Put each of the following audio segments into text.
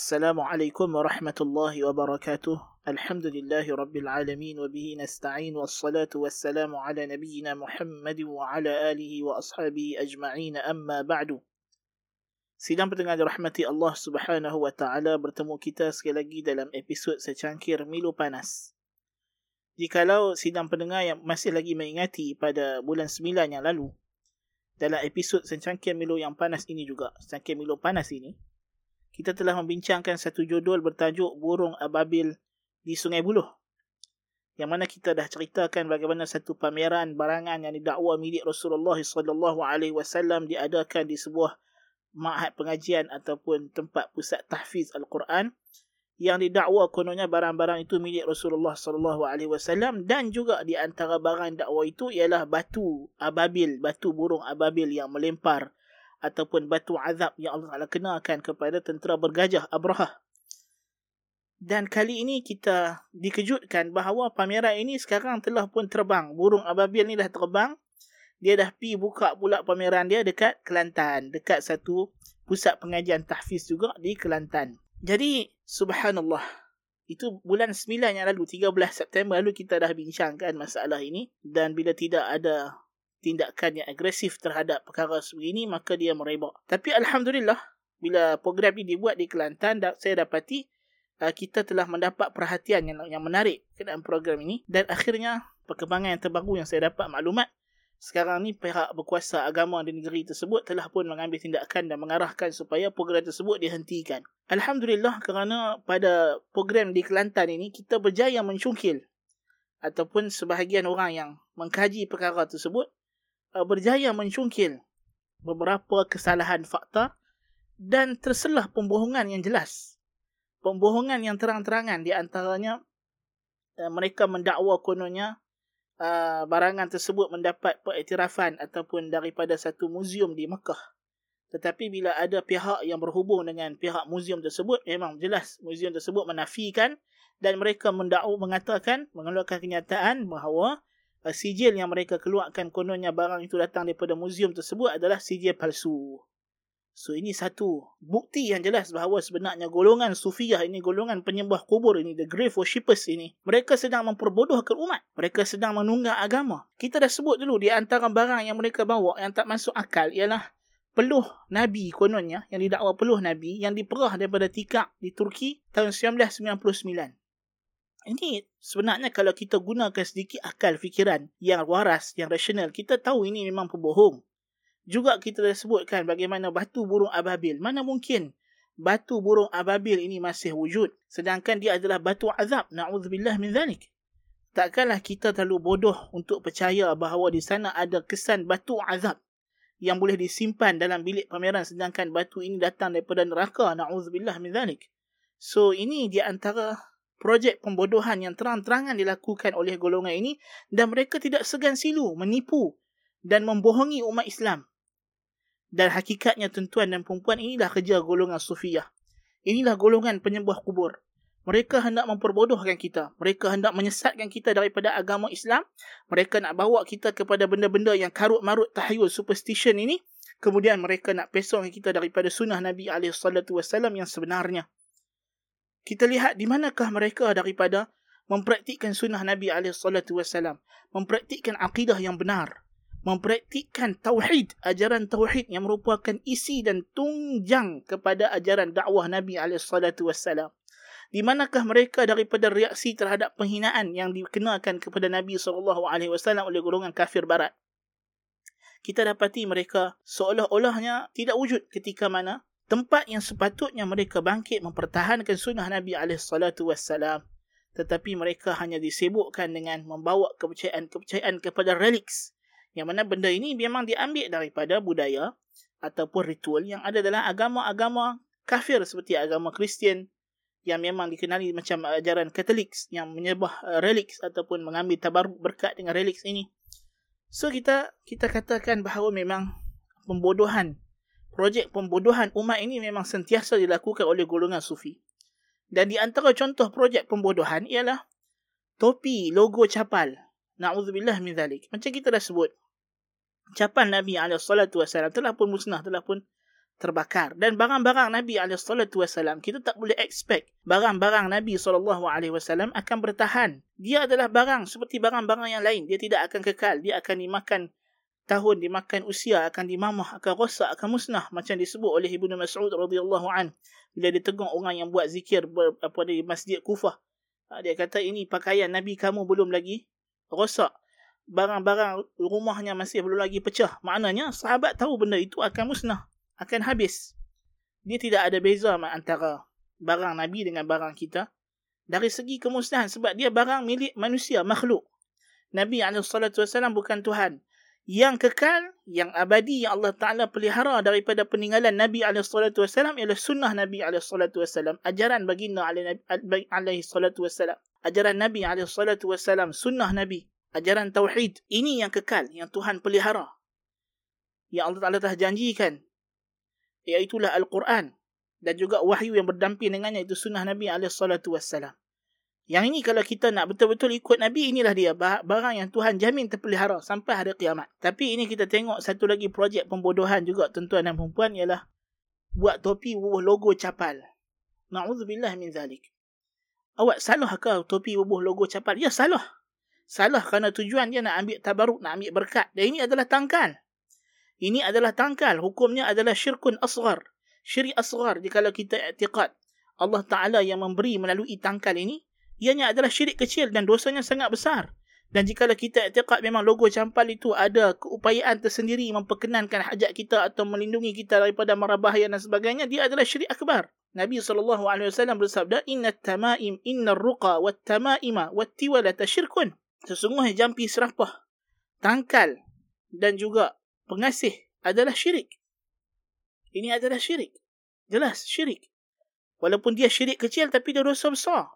السلام عليكم ورحمة الله وبركاته الحمد لله رب العالمين وبه نستعين والصلاة والسلام على نبينا محمد وعلى آله وأصحابه أجمعين أما بعد Sidang pendengar dirahmati Allah Subhanahu wa taala bertemu kita sekali lagi dalam episod secangkir Milu Panas. Jikalau sidang pendengar yang masih lagi mengingati pada bulan 9 yang lalu dalam episod secangkir Milu yang panas ini juga, secangkir Milu Panas ini, kita telah membincangkan satu judul bertajuk Burung Ababil di Sungai Buloh. Yang mana kita dah ceritakan bagaimana satu pameran barangan yang didakwa milik Rasulullah sallallahu alaihi wasallam diadakan di sebuah ma'had pengajian ataupun tempat pusat tahfiz Al-Quran yang didakwa kononnya barang-barang itu milik Rasulullah sallallahu alaihi wasallam dan juga di antara barang dakwa itu ialah batu ababil, batu burung ababil yang melempar ataupun batu azab yang Allah Taala kenakan kepada tentera bergajah Abraha. Dan kali ini kita dikejutkan bahawa pameran ini sekarang telah pun terbang. Burung ababil ni dah terbang. Dia dah pi buka pula pameran dia dekat Kelantan, dekat satu pusat pengajian tahfiz juga di Kelantan. Jadi subhanallah itu bulan 9 yang lalu 13 September lalu kita dah bincangkan masalah ini dan bila tidak ada tindakan yang agresif terhadap perkara sebegini maka dia merebak. Tapi alhamdulillah bila program ini dibuat di Kelantan saya dapati uh, kita telah mendapat perhatian yang yang menarik dalam program ini dan akhirnya perkembangan yang terbaru yang saya dapat maklumat sekarang ni pihak berkuasa agama di negeri tersebut telah pun mengambil tindakan dan mengarahkan supaya program tersebut dihentikan. Alhamdulillah kerana pada program di Kelantan ini kita berjaya mencungkil ataupun sebahagian orang yang mengkaji perkara tersebut Uh, berjaya mencungkil beberapa kesalahan fakta dan terselah pembohongan yang jelas. Pembohongan yang terang-terangan di antaranya uh, mereka mendakwa kononnya uh, barangan tersebut mendapat pengiktirafan ataupun daripada satu muzium di Mekah. Tetapi bila ada pihak yang berhubung dengan pihak muzium tersebut, memang jelas muzium tersebut menafikan dan mereka mendakwa mengatakan, mengeluarkan kenyataan bahawa uh, sijil yang mereka keluarkan kononnya barang itu datang daripada muzium tersebut adalah sijil palsu. So ini satu bukti yang jelas bahawa sebenarnya golongan sufiyah ini, golongan penyembah kubur ini, the grave worshippers ini, mereka sedang memperbodohkan umat. Mereka sedang menunggang agama. Kita dah sebut dulu di antara barang yang mereka bawa yang tak masuk akal ialah peluh Nabi kononnya, yang didakwa peluh Nabi yang diperah daripada tikak di Turki tahun 1999. Ini sebenarnya kalau kita gunakan sedikit akal fikiran yang waras, yang rasional, kita tahu ini memang pembohong. Juga kita dah sebutkan bagaimana batu burung ababil. Mana mungkin batu burung ababil ini masih wujud. Sedangkan dia adalah batu azab. Na'udzubillah min zalik. Takkanlah kita terlalu bodoh untuk percaya bahawa di sana ada kesan batu azab yang boleh disimpan dalam bilik pameran sedangkan batu ini datang daripada neraka. Na'udzubillah min zalik. So ini di antara projek pembodohan yang terang-terangan dilakukan oleh golongan ini dan mereka tidak segan silu menipu dan membohongi umat Islam. Dan hakikatnya tuan-tuan dan perempuan inilah kerja golongan sufiyah. Inilah golongan penyembah kubur. Mereka hendak memperbodohkan kita. Mereka hendak menyesatkan kita daripada agama Islam. Mereka nak bawa kita kepada benda-benda yang karut-marut tahayul superstition ini. Kemudian mereka nak pesongkan kita daripada sunnah Nabi SAW yang sebenarnya kita lihat di manakah mereka daripada mempraktikkan sunnah Nabi SAW, mempraktikkan akidah yang benar, mempraktikkan tauhid, ajaran tauhid yang merupakan isi dan tunjang kepada ajaran dakwah Nabi SAW. Di manakah mereka daripada reaksi terhadap penghinaan yang dikenakan kepada Nabi SAW oleh golongan kafir barat? Kita dapati mereka seolah-olahnya tidak wujud ketika mana tempat yang sepatutnya mereka bangkit mempertahankan sunnah Nabi SAW. Tetapi mereka hanya disibukkan dengan membawa kepercayaan-kepercayaan kepada relics. Yang mana benda ini memang diambil daripada budaya ataupun ritual yang ada dalam agama-agama kafir seperti agama Kristian yang memang dikenali macam ajaran Katolik yang menyembah uh, relics ataupun mengambil tabaruk berkat dengan relics ini. So kita kita katakan bahawa memang pembodohan projek pembodohan umat ini memang sentiasa dilakukan oleh golongan sufi. Dan di antara contoh projek pembodohan ialah topi logo capal. Na'udzubillah min zalik. Macam kita dah sebut. Capal Nabi SAW telah pun musnah, telah pun terbakar dan barang-barang Nabi SAW kita tak boleh expect barang-barang Nabi SAW akan bertahan dia adalah barang seperti barang-barang yang lain dia tidak akan kekal dia akan dimakan tahun dimakan usia akan dimamah akan rosak akan musnah macam disebut oleh Ibnu Mas'ud radhiyallahu an bila ditegur orang yang buat zikir ber, apa di Masjid Kufah ha, dia kata ini pakaian Nabi kamu belum lagi rosak barang-barang rumahnya masih belum lagi pecah maknanya sahabat tahu benda itu akan musnah akan habis. Dia tidak ada beza antara barang Nabi dengan barang kita. Dari segi kemusnahan sebab dia barang milik manusia, makhluk. Nabi SAW bukan Tuhan. Yang kekal, yang abadi, yang Allah Ta'ala pelihara daripada peninggalan Nabi SAW ialah sunnah Nabi SAW. Ajaran baginda wassalam. Ajaran Nabi SAW, sunnah Nabi. Ajaran Tauhid. Ini yang kekal, yang Tuhan pelihara. Yang Allah Ta'ala telah janjikan iaitulah Al-Quran dan juga wahyu yang berdamping dengannya itu sunnah Nabi SAW. Yang ini kalau kita nak betul-betul ikut Nabi inilah dia barang yang Tuhan jamin terpelihara sampai hari kiamat. Tapi ini kita tengok satu lagi projek pembodohan juga tuan-tuan dan perempuan ialah buat topi bubuh logo capal. Na'udzubillah min zalik. Awak salah ke topi bubuh logo capal? Ya salah. Salah kerana tujuan dia nak ambil tabaruk, nak ambil berkat. Dan ini adalah tangkal. Ini adalah tangkal. Hukumnya adalah syirkun asgar. Syirik asgar jika kita i'tiqad. Allah Ta'ala yang memberi melalui tangkal ini. Ianya adalah syirik kecil dan dosanya sangat besar. Dan jika kita i'tiqad memang logo campal itu ada keupayaan tersendiri memperkenankan hajat kita atau melindungi kita daripada mara bahaya dan sebagainya. Dia adalah syirik akbar. Nabi SAW bersabda, Inna tamaim, inna ruqa, wa tamaima, wa tiwalata syirkun. Sesungguhnya jampi serapah, tangkal dan juga pengasih adalah syirik. Ini adalah syirik. Jelas, syirik. Walaupun dia syirik kecil tapi dia dosa besar.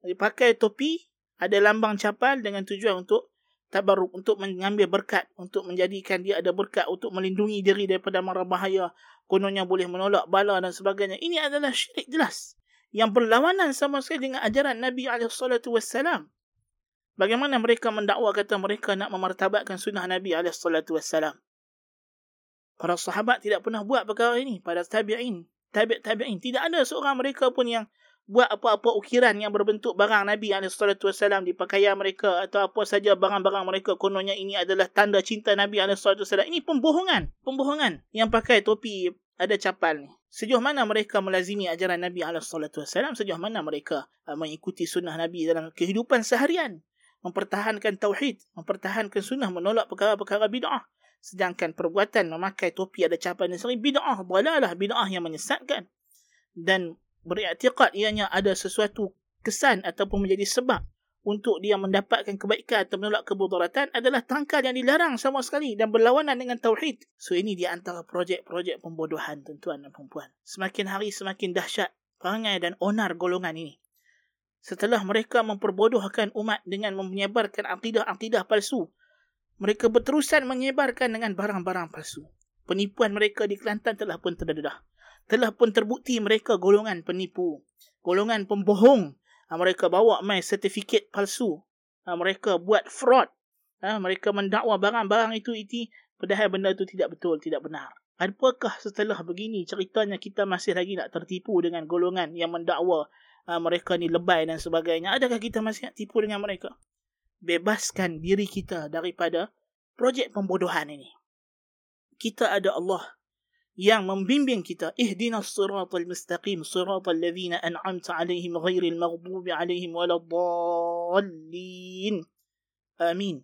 Jadi pakai topi, ada lambang capal dengan tujuan untuk tabaruk, untuk mengambil berkat, untuk menjadikan dia ada berkat, untuk melindungi diri daripada mara bahaya, kononnya boleh menolak bala dan sebagainya. Ini adalah syirik jelas. Yang berlawanan sama sekali dengan ajaran Nabi SAW. Bagaimana mereka mendakwa kata mereka nak memartabatkan sunnah Nabi SAW. Para sahabat tidak pernah buat perkara ini. Pada tabi'in, tabi' tabi'in. Tidak ada seorang mereka pun yang buat apa-apa ukiran yang berbentuk barang Nabi SAW di pakaian mereka atau apa saja barang-barang mereka kononnya ini adalah tanda cinta Nabi SAW. Ini pembohongan. Pembohongan. Yang pakai topi ada capal ni. Sejauh mana mereka melazimi ajaran Nabi SAW? Sejauh mana mereka uh, mengikuti sunnah Nabi dalam kehidupan seharian? mempertahankan tauhid, mempertahankan sunnah, menolak perkara-perkara bid'ah. Sedangkan perbuatan memakai topi ada capan dan sering bid'ah, balalah bid'ah yang menyesatkan. Dan beriktiqat ianya ada sesuatu kesan ataupun menjadi sebab untuk dia mendapatkan kebaikan atau menolak kebudaratan adalah tangkal yang dilarang sama sekali dan berlawanan dengan tauhid. So ini di antara projek-projek pembodohan tuan-tuan dan perempuan. Semakin hari semakin dahsyat perangai dan onar golongan ini setelah mereka memperbodohkan umat dengan menyebarkan akidah-akidah palsu. Mereka berterusan menyebarkan dengan barang-barang palsu. Penipuan mereka di Kelantan telah pun terdedah. Telah pun terbukti mereka golongan penipu. Golongan pembohong. Ha, mereka bawa mai sertifikat palsu. Ha, mereka buat fraud. Ha, mereka mendakwa barang-barang itu itu padahal benda itu tidak betul, tidak benar. Apakah setelah begini ceritanya kita masih lagi nak tertipu dengan golongan yang mendakwa uh, mereka ni lebay dan sebagainya. Adakah kita masih nak tipu dengan mereka? Bebaskan diri kita daripada projek pembodohan ini. Kita ada Allah yang membimbing kita ihdinas siratal mustaqim siratal ladzina an'amta alaihim ghairil maghdubi alaihim waladdallin amin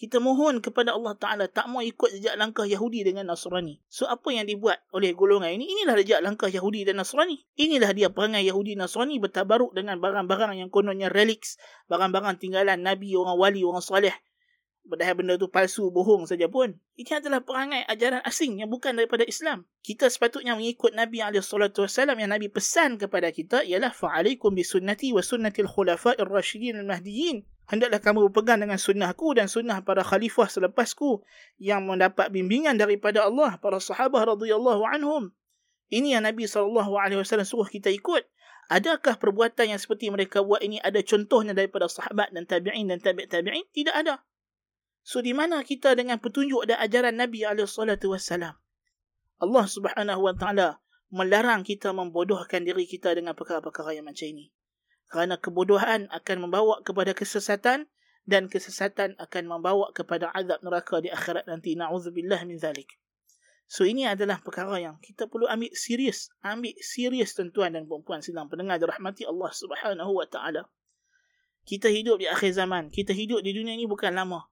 kita mohon kepada Allah Ta'ala tak mau ikut jejak langkah Yahudi dengan Nasrani. So, apa yang dibuat oleh golongan ini? Inilah jejak langkah Yahudi dan Nasrani. Inilah dia perangai Yahudi Nasrani bertabaruk dengan barang-barang yang kononnya relics, barang-barang tinggalan Nabi, orang wali, orang salih. Padahal benda tu palsu, bohong saja pun. Ini adalah perangai ajaran asing yang bukan daripada Islam. Kita sepatutnya mengikut Nabi SAW yang Nabi pesan kepada kita ialah fa'alaikum bisunnati wa sunnatil khulafa'ir rasyidin al-mahdiyin hendaklah kamu berpegang dengan sunnahku dan sunnah para khalifah selepasku yang mendapat bimbingan daripada Allah para sahabat radhiyallahu anhum. Ini yang Nabi SAW suruh kita ikut. Adakah perbuatan yang seperti mereka buat ini ada contohnya daripada sahabat dan tabi'in dan tabi' tabi'in tidak ada so di mana kita dengan petunjuk dan ajaran Nabi SAW Allah Subhanahu wa taala melarang kita membodohkan diri kita dengan perkara-perkara yang macam ini. Kerana kebodohan akan membawa kepada kesesatan dan kesesatan akan membawa kepada azab neraka di akhirat nanti. Na'udzubillah min zalik. So ini adalah perkara yang kita perlu ambil serius. Ambil serius tuan-tuan dan puan-puan sedang pendengar dirahmati Allah Subhanahu wa taala. Kita hidup di akhir zaman. Kita hidup di dunia ini bukan lama.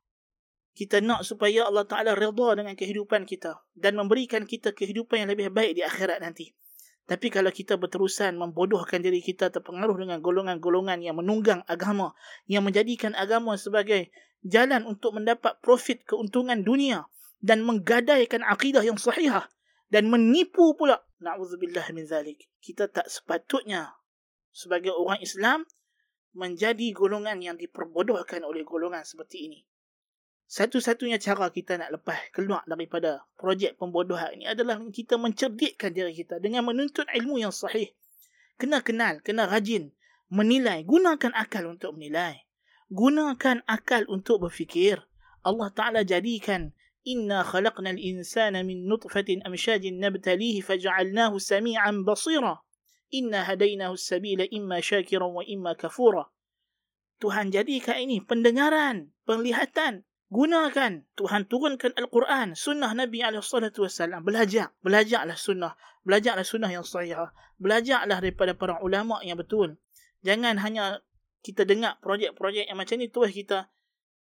Kita nak supaya Allah Ta'ala redha dengan kehidupan kita dan memberikan kita kehidupan yang lebih baik di akhirat nanti. Tapi kalau kita berterusan membodohkan diri kita terpengaruh dengan golongan-golongan yang menunggang agama, yang menjadikan agama sebagai jalan untuk mendapat profit keuntungan dunia dan menggadaikan akidah yang sahihah dan menipu pula. Na'udzubillah min zalik. Kita tak sepatutnya sebagai orang Islam menjadi golongan yang diperbodohkan oleh golongan seperti ini satu-satunya cara kita nak lepas keluar daripada projek pembodohan ini adalah kita mencerdikkan diri kita dengan menuntut ilmu yang sahih. Kena kenal, kena rajin, menilai, gunakan akal untuk menilai. Gunakan akal untuk berfikir. Allah Ta'ala jadikan Inna khalaqna al-insana min nutfatin amshajin nabtalihi faja'alnahu sami'an basira. Inna hadainahu sabila imma syakiran wa imma kafura. Tuhan jadikan ini pendengaran, penglihatan, gunakan Tuhan turunkan Al-Quran, sunnah Nabi SAW. Belajar. Belajarlah sunnah. Belajarlah sunnah yang sahih. Belajarlah daripada para ulama yang betul. Jangan hanya kita dengar projek-projek yang macam ni, tuah kita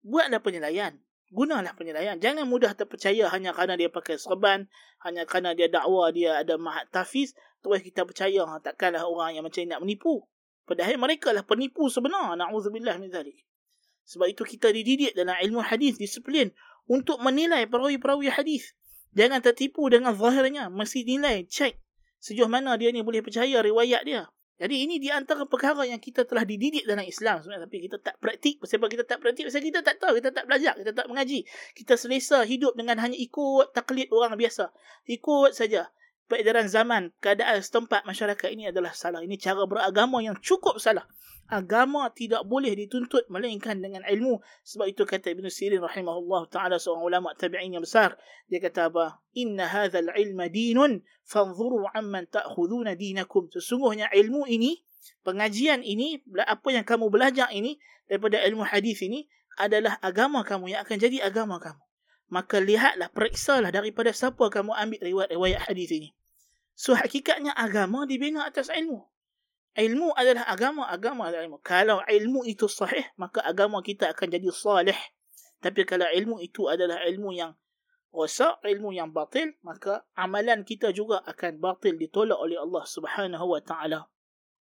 buatlah penilaian. Gunalah penilaian. Jangan mudah terpercaya hanya kerana dia pakai serban, hanya kerana dia dakwa dia ada mahat tafiz, tuah kita percaya takkanlah orang yang macam ni nak menipu. Padahal mereka lah penipu sebenar. Na'udzubillah min zalik. Sebab itu kita dididik dalam ilmu hadis disiplin untuk menilai perawi-perawi hadis. Jangan tertipu dengan zahirnya. Mesti nilai, cek sejauh mana dia ni boleh percaya riwayat dia. Jadi ini di antara perkara yang kita telah dididik dalam Islam sebenarnya tapi kita tak praktik sebab kita tak praktik sebab kita tak tahu kita tak belajar kita tak mengaji kita selesa hidup dengan hanya ikut taklid orang biasa ikut saja peredaran zaman keadaan setempat masyarakat ini adalah salah. Ini cara beragama yang cukup salah. Agama tidak boleh dituntut melainkan dengan ilmu. Sebab itu kata Ibn Sirin rahimahullah taala seorang ulama tabi'in yang besar. Dia kata apa? Inna hadzal ilma dinun fanzuru amman ta'khuduna dinakum. Sesungguhnya ilmu ini pengajian ini apa yang kamu belajar ini daripada ilmu hadis ini adalah agama kamu yang akan jadi agama kamu maka lihatlah periksalah daripada siapa kamu ambil riwayat-riwayat hadis ini so hakikatnya agama dibina atas ilmu ilmu adalah agama, agama adalah ilmu. Kalau ilmu itu sahih, maka agama kita akan jadi salih. Tapi kalau ilmu itu adalah ilmu yang rosak, ilmu yang batil, maka amalan kita juga akan batil ditolak oleh Allah Subhanahu wa taala.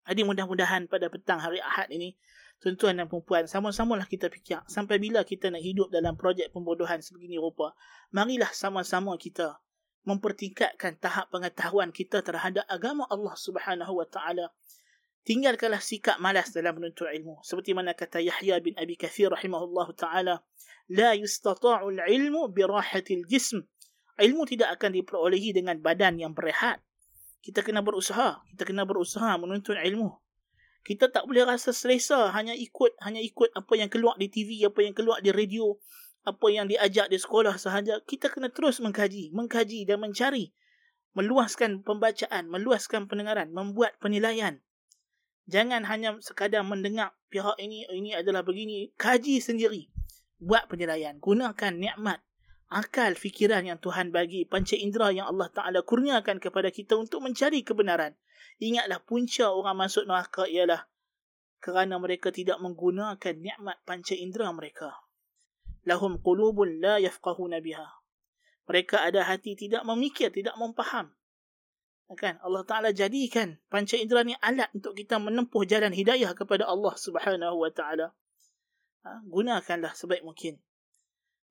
Jadi mudah-mudahan pada petang hari Ahad ini, tuan-tuan dan puan sama-samalah kita fikir. Sampai bila kita nak hidup dalam projek pembodohan sebegini rupa. Marilah sama-sama kita mempertingkatkan tahap pengetahuan kita terhadap agama Allah Subhanahu wa taala. Tinggalkanlah sikap malas dalam menuntut ilmu. Seperti mana kata Yahya bin Abi Kathir rahimahullah taala la yustata'u al-ilmu bi rahatil jism. Ilmu tidak akan diperolehi dengan badan yang berehat. Kita kena berusaha. Kita kena berusaha menuntut ilmu kita tak boleh rasa selesa hanya ikut hanya ikut apa yang keluar di TV apa yang keluar di radio apa yang diajak di sekolah sahaja. Kita kena terus mengkaji mengkaji dan mencari. Meluaskan pembacaan meluaskan pendengaran membuat penilaian. Jangan hanya sekadar mendengar pihak ini ini adalah begini, kaji sendiri. Buat penilaian, gunakan nikmat akal fikiran yang Tuhan bagi, panca indera yang Allah Taala kurniakan kepada kita untuk mencari kebenaran. Ingatlah punca orang masuk neraka ialah kerana mereka tidak menggunakan nikmat panca indera mereka. Lahum qulubun la yafqahuna biha. Mereka ada hati tidak memikir, tidak memfaham kan Allah Taala jadikan panca indera ni alat untuk kita menempuh jalan hidayah kepada Allah Subhanahu wa taala ha, gunakanlah sebaik mungkin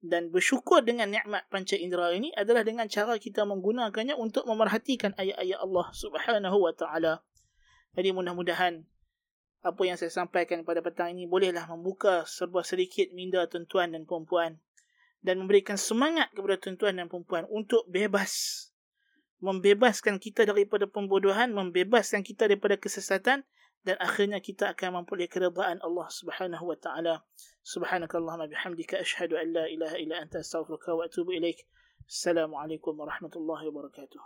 dan bersyukur dengan nikmat panca indera ini adalah dengan cara kita menggunakannya untuk memerhatikan ayat-ayat Allah Subhanahu wa taala. Jadi mudah-mudahan apa yang saya sampaikan pada petang ini bolehlah membuka sebuah sedikit minda tuan-tuan dan puan-puan dan memberikan semangat kepada tuan-tuan dan puan-puan untuk bebas. Membebaskan kita daripada pembodohan, membebaskan kita daripada kesesatan dan akhirnya kita akan memperoleh keredaan Allah Subhanahu wa taala. Subhanakallahumma bihamdika ashhadu an la ilaha illa anta astaghfiruka wa atubu ilaik. Assalamu warahmatullahi wabarakatuh.